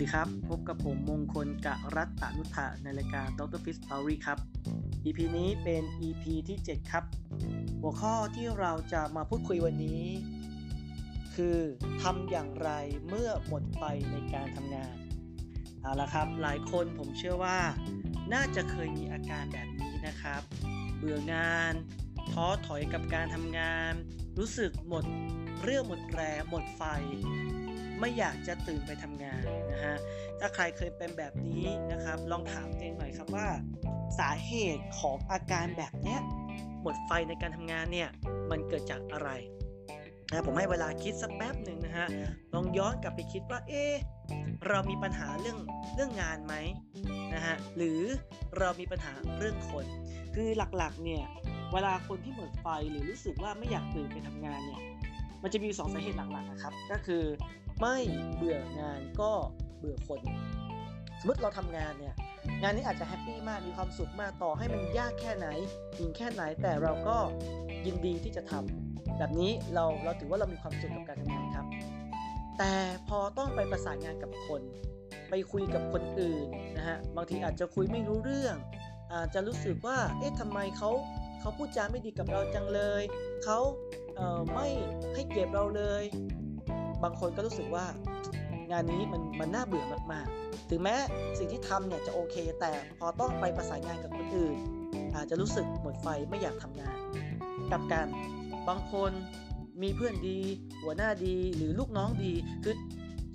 ดีครับ พบกับผมมงคลกะรัตตนุธะในรายการ Dr. Fish Story ครับ EP นี้เป็น EP ที่ 7 ครับ หัวข้อที่เราจะมาพูดคุยวันนี้ คือทำอย่างไรเมื่อหมดไฟในการทำงาน เอาละครับ หลายคนผมเชื่อว่า น่าจะเคยมีอาการแบบนี้นะครับ เบื่องาน ท้อถอยกับการทำงาน รู้สึกหมดเรี่ยวหมดแรงหมดไฟ ไม่อยากจะตื่นไปทำงานนะฮะ ถ้าใครเคยเป็นแบบนี้นะครับ ลองถามตัวเองหน่อยครับว่า สาเหตุของอาการแบบเนี้ยหมดไฟในการทำงานเนี่ยมันเกิดจากอะไรนะผมให้เวลาคิดสักแป๊บหนึ่งนะฮะ ลองย้อนกลับไปคิดว่า เอ๊เรามีปัญหาเรื่องเรื่องงานไหมนะฮะ หรือเรามีปัญหาเรื่องคน คือหลักๆ เนี่ย เวลาคนที่หมดไฟหรือรู้สึกว่าไม่อยากตื่นไปทำงานเนี่ย มันจะมีสองสาเหตุหลักๆนะครับ ก็คือ ไม่เบื่องานก็เบื่อคน สมมติเราทำงานเนี่ย งานนี้อาจจะแฮปปี้มากมีความสุขมากต่อให้มันยากแค่ไหนยิงแค่ไหนแต่เราก็ยินดีที่จะทำแบบนี้เราเราถือว่าเรามีความสุขกับการทำงานครับ แต่พอต้องไปประสานงานกับคน ไปคุยกับคนอื่นนะฮะบางทีอาจจะคุยไม่รู้เรื่อง อาจจะรู้สึกว่าเอ๊ะทำไมเขาเขาพูดจาไม่ดีกับเราจังเลยเขาเไม่ให้เกียรติเราเลย บางคนก็รู้สึกว่างานนี้มันมันน่าเบื่อมากๆ ถึงแม้สิ่งที่ทำเนี่ยจะโอเค แต่พอต้องไปประสานงานกับคนอื่น อาจจะรู้สึกหมดไฟไม่อยากทำงาน กับการบางคนมีเพื่อนดี หัวหน้าดีหรือลูกน้องดี คือ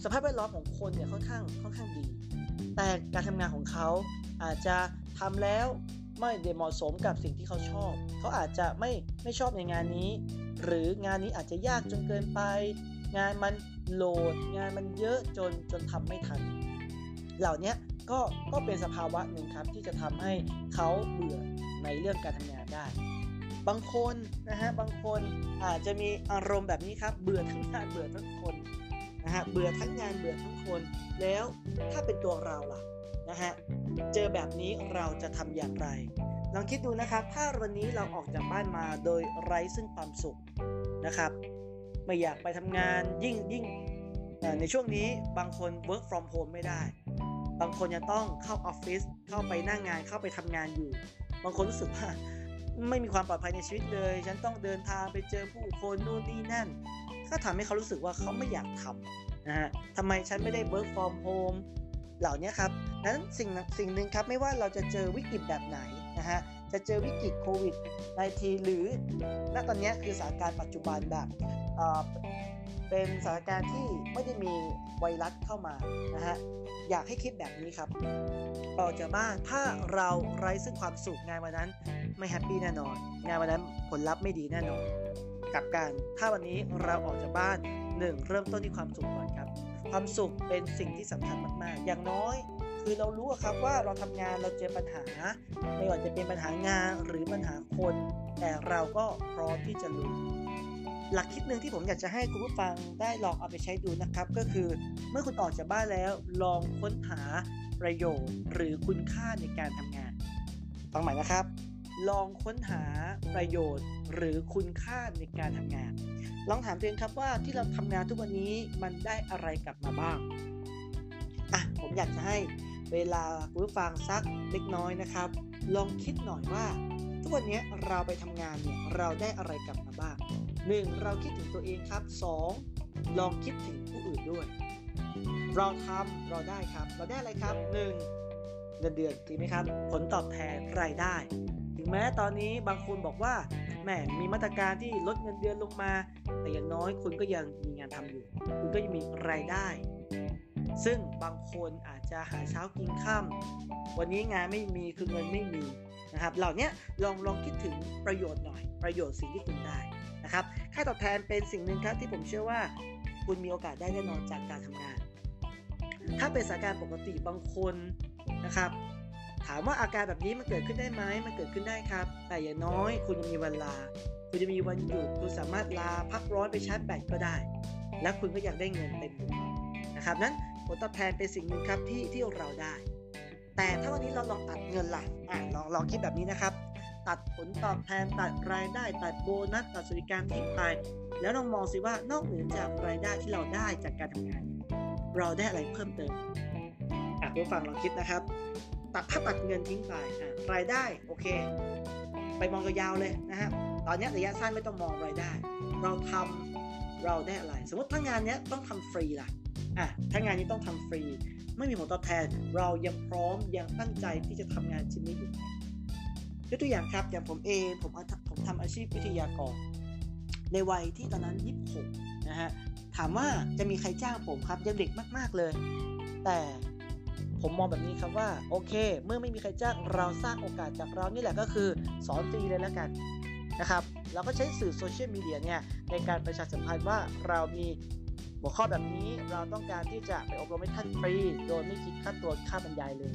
สภาพแวดล้อมของคนเนี่ยค่อนข้างค่อนข้างดี แต่การทำงานของเขาอาจจะทำแล้วไม่ได้เหมาะสมกับสิ่งที่เขาชอบ เขาอาจจะไม่ไม่ชอบในงานนี้ หรืองานนี้อาจจะยากจนเกินไป งานมันโหลด งานมันเยอะจนจนทำไม่ทัน เหล่านี้ก็ก็เป็นสภาวะหนึ่งครับที่จะทำให้เขาเบื่อในเรื่องการทำงานได้ บางคนนะฮะบางคนอาจจะมีอารมณ์แบบนี้ครับเบื่อทั้งงานเบื่อทั้งคนนะฮะเบื่อทั้งงานเบื่อทั้งคน แล้วถ้าเป็นตัวเราล่ะนะฮะเจอแบบนี้เราจะทำอย่างไรลองคิดดูนะครับ ถ้าวันนี้เราออกจากบ้านมาโดยไร้ซึ่งความสุขนะครับ ไม่อยากไปทำงานยิ่งยิ่งในช่วงนี้บางคน work from home ไม่ได้ บางคนยังต้องเข้าออฟฟิศเข้าไปนั่งงานเข้าไปทำงานอยู่ บางคนรู้สึกว่าไม่มีความปลอดภัยในชีวิตเลย ฉันต้องเดินทางไปเจอผู้คนนู่นนี่นั่น ก็ทำให้เขารู้สึกว่าเขาไม่อยากทำนะฮะทำไมฉันไม่ได้ work from home เหล่านี้ครับนั้นสิ่งสิ่งหนึ่งครับไม่ว่าเราจะเจอวิกฤตแบบไหนนะฮะ จะเจอวิกฤตโควิด -19 หรือณตอนนี้คือสถานการณ์ปัจจุบันแบบ เป็นสถานการณ์ที่ไม่ได้มีไวรัสเข้ามานะฮะอยากให้คิดแบบนี้ครับ ออกจากบ้านถ้าเราไร้ซึ่งความสุขงานวันนั้นไม่ happy แน่นอน งานวันนั้นผลลัพธ์ไม่ดีแน่นอนกลับกันถ้าวันนี้เราออกจากบ้านหนึ่งเริ่มต้นที่ความสุขก่อนครับ ความสุขเป็นสิ่งที่สำคัญมากๆ อย่างน้อยคือเรารู้ครับว่าเราทำงานเราเจอปัญหา ไม่ว่าจะเป็นปัญหางานหรือปัญหาคน แต่เราก็พร้อมที่จะรู้ หลักคิดหนึ่งที่ผมอยากจะให้คุณผู้ฟังได้ลองเอาไปใช้ดูนะครับ ก็คือเมื่อคุณออกจากบ้านแล้วลองค้นหาประโยชน์ หรือคุณค่าในการทำงานฟังใหม่นะครับ ลองค้นหาประโยชน์ หรือคุณค่าในการทำงาน ลองถามตัวเองครับว่าที่เราทำงานทุกวันนี้มันได้อะไรกลับมาบ้างอะผมอยากจะให้เวลาคุณผู้ฟังสักเล็กน้อยนะครับ ลองคิดหน่อยว่า ทุกวันนี้เราไปทำงานเนี่ยเราได้อะไรกลับมาบ้าง 1. เราคิดถึงตัวเองครับ 2. ลองคิดถึงผู้อื่นด้วย เราทำเราได้ครับ เราได้อะไรครับ 1. เงินเดือนจริงไหมครับ ผลตอบแทนรายได้ ถึงแม้ตอนนี้บางคนบอกว่าแหมมีมาตรการที่ลดเงินเดือนลงมา แต่อย่างน้อยคุณก็ยังมีงานทำอยู่ คุณก็ยังมีรายได้ ซึ่งบางคนอาจจะหาเช้ากินค่ำวันนี้งานไม่มีคือเงินไม่มีนะครับเหล่านี้ลองลองคิดถึงประโยชน์หน่อย ประโยชน์สิ่งที่คุณได้ นะครับค่าตอบแทนเป็นสิ่งหนึ่งครับที่ผมเชื่อว่าคุณมีโอกาสได้แน่นอนจากการทำงาน ถ้าเป็นสถานการณ์ปกติบางคนนะครับ ถามว่าอาการแบบนี้มันเกิดขึ้นได้ไหมมันเกิดขึ้นได้ครับ แต่อย่างน้อยคุณจะมีวันลา คุณจะมีวันหยุดคุณสามารถลาพักร้อนไปชาร์จแบตก็ได้ และคุณก็อยากได้เงินเต็มนะครับนั้นผลตอบแทนเป็นสิ่งหนึ่งครับที่ที่เราได้ แต่ถ้าวันนี้เราลองตัดเงินล่ะอะลองลองคิดแบบนี้นะครับ ตัดผลตอบแทนตัดรายได้ ตัดโบนัสตัดสวัสดิการทิ้งไป แล้วลองมองสิว่านอกเหนือจากรายได้ที่เราได้จากการทำงาน เราได้อะไรเพิ่มเติมอะคุณฟังลองคิดนะครับ ตัดถ้าตัดเงินทิ้งไปรายได้โอเค ไปมองยาวๆเลยนะฮะตอนนี้ระยะสั้นไม่ต้องมองรายได้ เราทำเราได้อะไร สมมติถ้างานนี้ต้องทำฟรีล่ะอะถ้างานนี้ต้องทำฟรี ไม่มีผลตอบแทน เรายังพร้อมยังตั้งใจที่จะทำงานชิ้นนี้อยู่ ยกตัวอย่างครับอย่างผมเองผมผมทำอาชีพวิทยากร ในวัยที่ตอนนั้น26นะฮะถามว่าจะมีใครจ้างผมครับยังเด็กมาก ๆเลย แต่ผมมองแบบนี้ครับว่าโอเค เมื่อไม่มีใครจ้างเราสร้างโอกาสจากเรานี่แหละก็คือสอนฟรีเลยแล้วกันนะครับเราก็ใช้สื่อโซเชียลมีเดียเนี่ยในการประชาสัมพันธ์ว่าเรามี หัวข้อแบบนี้เราต้องการที่จะไปอบรมให้ท่านฟรี โดยไม่คิดค่าตัวค่าบรรยายเลย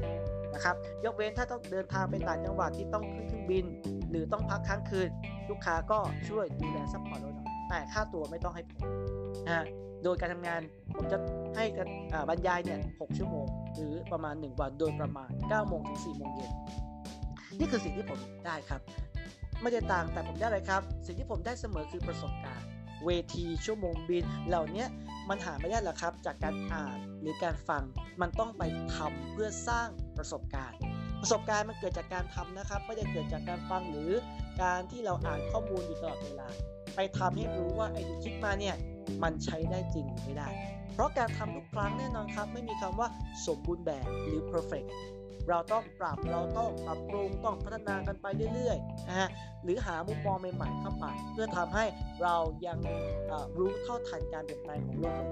นะครับ ยกเว้นถ้าต้องเดินทางไปต่างจังหวัดที่ต้องขึ้นเครื่องบิน หรือต้องพักค้างคืน ลูกค้าก็ช่วยดูแล support เราหน่อยแต่ค่าตัวไม่ต้องให้ผมนะโดยการทำงานผมจะให้การบรรยายเนี่ย6ชั่วโมง หรือประมาณ 1 วันโดยประมาณ9โมงถึง4โมงเย็นนี่คือสิ่งที่ผมได้ครับ ไม่ได้ต่างแต่ผมได้อะไรครับ สิ่งที่ผมได้เสมอคือประสบการณ์ เวทีชั่วโมงบิน เหล่านี้มันหาไม่ได้หรอกครับ จากการอ่านหรือการฟังมันต้องไปทำเพื่อสร้างประสบการณ์ ประสบการณ์มันเกิดจากการทำนะครับไม่ได้เกิดจากการฟังหรือการที่เราอ่านข้อมูลอยู่ตลอดเวลา ไปทำให้รู้ว่าไอ้ที่คิดมาเนี่ยมันใช้ได้จริงหรือไม่ได้ เพราะการทำทุกครั้งแน่นอนครับ ไม่มีคำว่าสมบูรณ์แบบหรือ perfect เราต้องปรับเราต้องปรับปรุงต้องพัฒนากันไปเรื่อยๆนะฮะหรือหามุมมองใหม่ๆเข้าไปเพื่อทำให้เรายังรู้เท่าทันการเปลี่ยนแปลงของโลก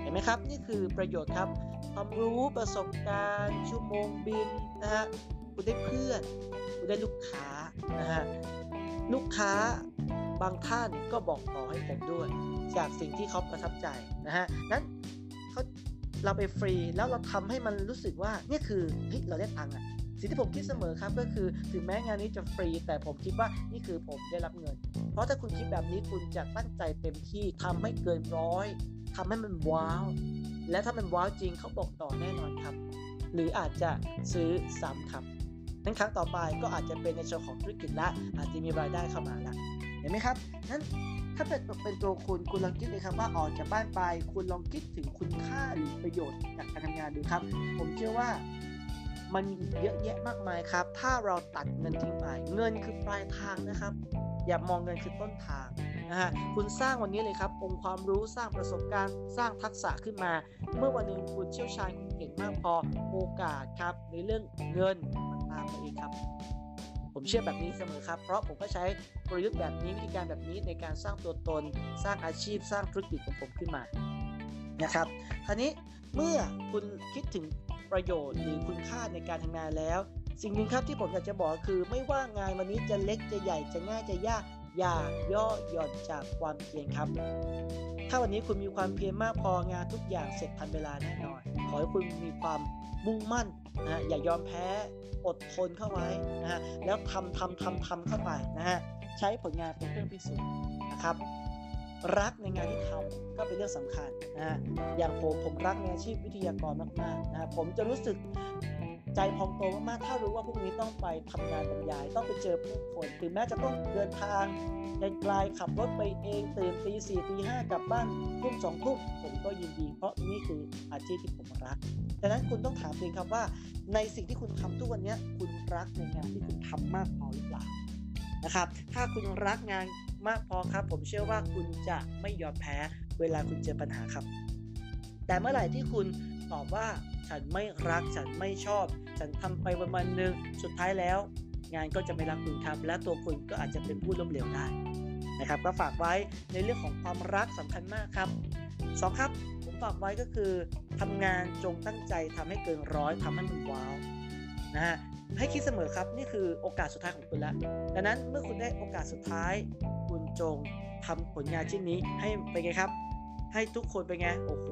เห็นไหมครับ นี่คือประโยชน์ครับความรู้ประสบการณ์ชั่วโมงบินนะฮะคุณได้เพื่อนคุณได้ลูกค้านะฮะลูกค้าบางท่านก็บอกต่อให้ผมด้วย จากสิ่งที่เขาประทับใจนะฮะนั้นเขา เราไปฟรี แล้วเราทำให้มันรู้สึกว่านี่คือเฮ้ยเราได้ตังค์อะสิ่งที่ผมคิดเสมอครับก็คือถึงแม้งานนี้จะฟรี แต่ผมคิดว่านี่คือผมได้รับเงิน เพราะถ้าคุณคิดแบบนี้คุณจะตั้งใจเต็มที่ทำให้เกินร้อยทำให้มันว้าว และถ้ามันว้าวจริงเขาบอกต่อแน่นอนครับ หรืออาจจะซื้อซ้ำครับนั้นครั้งต่อไปก็อาจจะเป็นในเชิงของธุรกิจละอาจจะมีรายได้เข้ามาละเห็นไหมครับนั้น ถ้าเป็นเป็นตัวคุณคุณลองคิดเลยครับว่าออกจากบ้านไป คุณลองคิดถึงคุณค่าหรือประโยชน์จากการทำงานดูครับ ผมเชื่อว่ามันเยอะแยะมากมายครับ ถ้าเราตัดเงินทิ้งไป เงินคือปลายทางนะครับ อย่ามองเงินคือต้นทางนะฮะ คุณสร้างวันนี้เลยครับ องค์ความรู้ สร้างประสบการณ์ สร้างทักษะขึ้นมา เมื่อวันหนึ่งคุณเชี่ยวชาญคุณเก่งมากพอ โอกาสครับ ในเรื่องเงินมันตามมาเองครับ ผมเชื่อแบบนี้เสมอครับ เพราะผมก็ใช้ประยุทธ์แบบนี้วิธีการแบบนี้ในการสร้างตัวตน สร้างอาชีพ สร้างธุรกิจของผมขึ้นมานะครับคราวนี้เมื่อคุณคิดถึงประโยชน์หรือคุณค่าในการทำงานแล้ว สิ่งหนึ่งครับที่ผมอยากจะบอกคือ ไม่ว่างานวันนี้จะเล็กจะใหญ่จะง่ายจะยากอย่าย่อหย่อนจากความเพียรครับ ถ้าวันนี้คุณมีความเพียรมากพองานทุกอย่างเสร็จทันเวลาแน่นอน ขอให้คุณมีความมุ่งมั่นนะอย่ายอมแพ้ อดทนเข้าไว้นะฮะแล้วทำทำทำทำเข้าไปนะฮะใช้ผลงานเป็นเครื่องพิสูจน์นะครับรักในงานที่ทำก็เป็นเรื่องสำคัญนะฮะอย่างผมผมรักในอาชีพวิทยากรมากๆนะผมจะรู้สึก ใจพองโตมากๆ ถ้ารู้ว่าพวกนี้ต้องไปทำงานบรรยาย ต้องไปเจอผู้คนถึงแม้จะต้องเดินทางไกลๆขับรถไปเองตื่นตีสี่ตีห้ากลับบ้านทุ่มสองทุ่มผมก็ยินดี เพราะนี่คืออาชีพที่ผมรักดังนั้นคุณต้องถามตัวเองครับว่า ในสิ่งที่คุณทำทุกวันนี้คุณรักในงานที่คุณทำมากพอหรือเปล่านะครับ ถ้าคุณรักงานมากพอครับ ผมเชื่อว่าคุณจะไม่ยอมแพ้เวลาคุณเจอปัญหาครับ แต่เมื่อไหร่ที่คุณ ตอบว่าฉันไม่รักฉันไม่ชอบ ฉันทำไปวันวันหนึ่งสุดท้ายแล้ว งานก็จะไม่รักคุณครับและตัวคุณก็อาจจะเป็นผู้ล้มเหลวได้นะครับ ก็ฝากไว้ในเรื่องของความรักสำคัญมากครับสองครับ ผมฝากไว้ก็คือทำงานจงตั้งใจทำให้เกินร้อยทำให้มันว้าวนะฮะให้คิดเสมอครับนี่คือโอกาสสุดท้ายของคุณแล้วดังนั้นเมื่อคุณได้โอกาสสุดท้าย คุณจงทำผลงานชิ้นนี้ให้ไปไงครับ ให้ทุกคนไปไงโอ้โห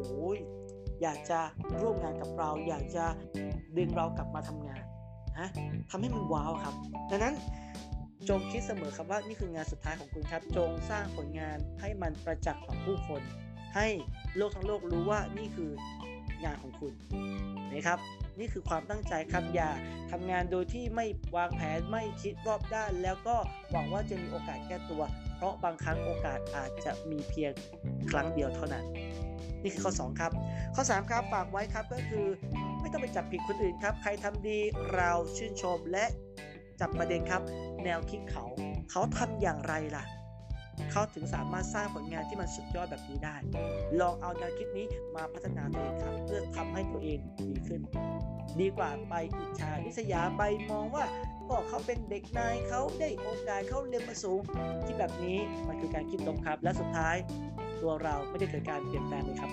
อยากจะร่วมงานกับเรา อยากจะดึงเรากลับมาทำงานฮะทำให้มันว้าวครับ ดังนั้นจงคิดเสมอครับว่านี่คืองานสุดท้ายของคุณครับ จงสร้างผลงานให้มันประจักษ์ต่อผู้คน ให้โลกทั้งโลกรู้ว่านี่คืองานของคุณนะครับ นี่คือความตั้งใจครับอย่าทำงานโดยที่ไม่วางแผนไม่คิดรอบด้าน แล้วก็หวังว่าจะมีโอกาสแก้ตัว ราะบางครั้งโอกาสอาจจะมีเพียงครั้งเดียวเท่านั้น นี่คือข้อ 2 ครับ ข้อ 3 ครับฝากไว้ครับก็คือไม่ต้องไปจับผิดคนอื่นครับ ใครทำดีเราชื่นชมและจับประเด็นครับ แนวคิดเขา เขาทำอย่างไรล่ะ เขาถึงสามารถสร้างผลงานที่มันสุดยอดแบบนี้ได้ ลองเอาแนวคิดนี้มาพัฒนาตัวเองครับเพื่อทำให้ตัวเองดีขึ้น ดีกว่าไปอิจฉาริษยาไปมองว่า ก็เขาเป็นเด็กนายเขาได้โอกาสเขาเรียนมาสูงที่แบบนี้มันคือการคิดลบครับ และสุดท้ายตัวเราไม่ได้เกิดการเปลี่ยนแปลงเลยครับ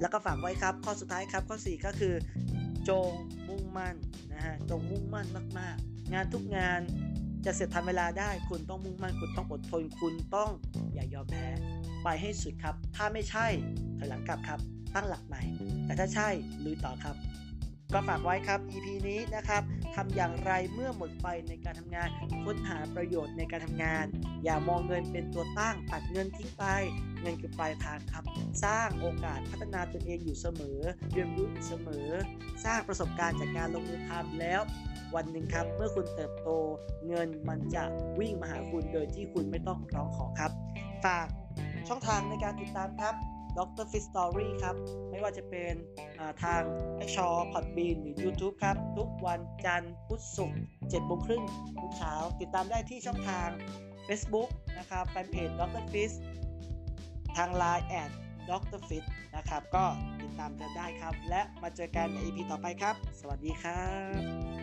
แล้วก็ฝากไว้ครับ ข้อสุดท้ายครับข้อ 4 ก็คือ จงมุ่งมั่นนะฮะจงมุ่งมั่นมาก ๆ งานทุกงานจะเสร็จทันเวลาได้คุณต้องมุ่งมั่นคุณต้องอดทนคุณต้องอย่ายอมแพ้ไปให้สุดครับ ถ้าไม่ใช่ถอยหลังกลับครับ ตั้งหลักใหม่ แต่ถ้าใช่ลุยต่อครับ ก็ฝากไว้ครับ EP นี้นะครับ ทำอย่างไรเมื่อหมดไฟในการทำงาน ค้นหาประโยชน์ในการทำงาน อย่ามองเงินเป็นตัวตั้งตัดเงินทิ้งไป เงินคือปลายทางครับ สร้างโอกาสพัฒนาตนเองอยู่เสมอ เรียนรู้อยู่เสมอ สร้างประสบการณ์จากการลงมือทำแล้ว วันหนึ่งครับ เมื่อคุณเติบโต เงินมันจะวิ่งมาหาคุณโดยที่คุณไม่ต้องร้องขอครับ ฝากช่องทางในการติดตามครับ Dr. Fit Story ครับ ไม่ว่าจะเป็นทาง x s h o w Podbean หรือ YouTube ครับ ทุกวันจันทร์พุธศุกร์7โมงครึ่งทุกเช้า ติดตามได้ที่ช่องทาง Facebook นะครับแฟนเพจ Dr. Fit ทาง Line แอด Dr. Fit นะครับ ก็ติดตามกันได้ครับ และมาเจอกันใน EP ต่อไปครับ สวัสดีครับ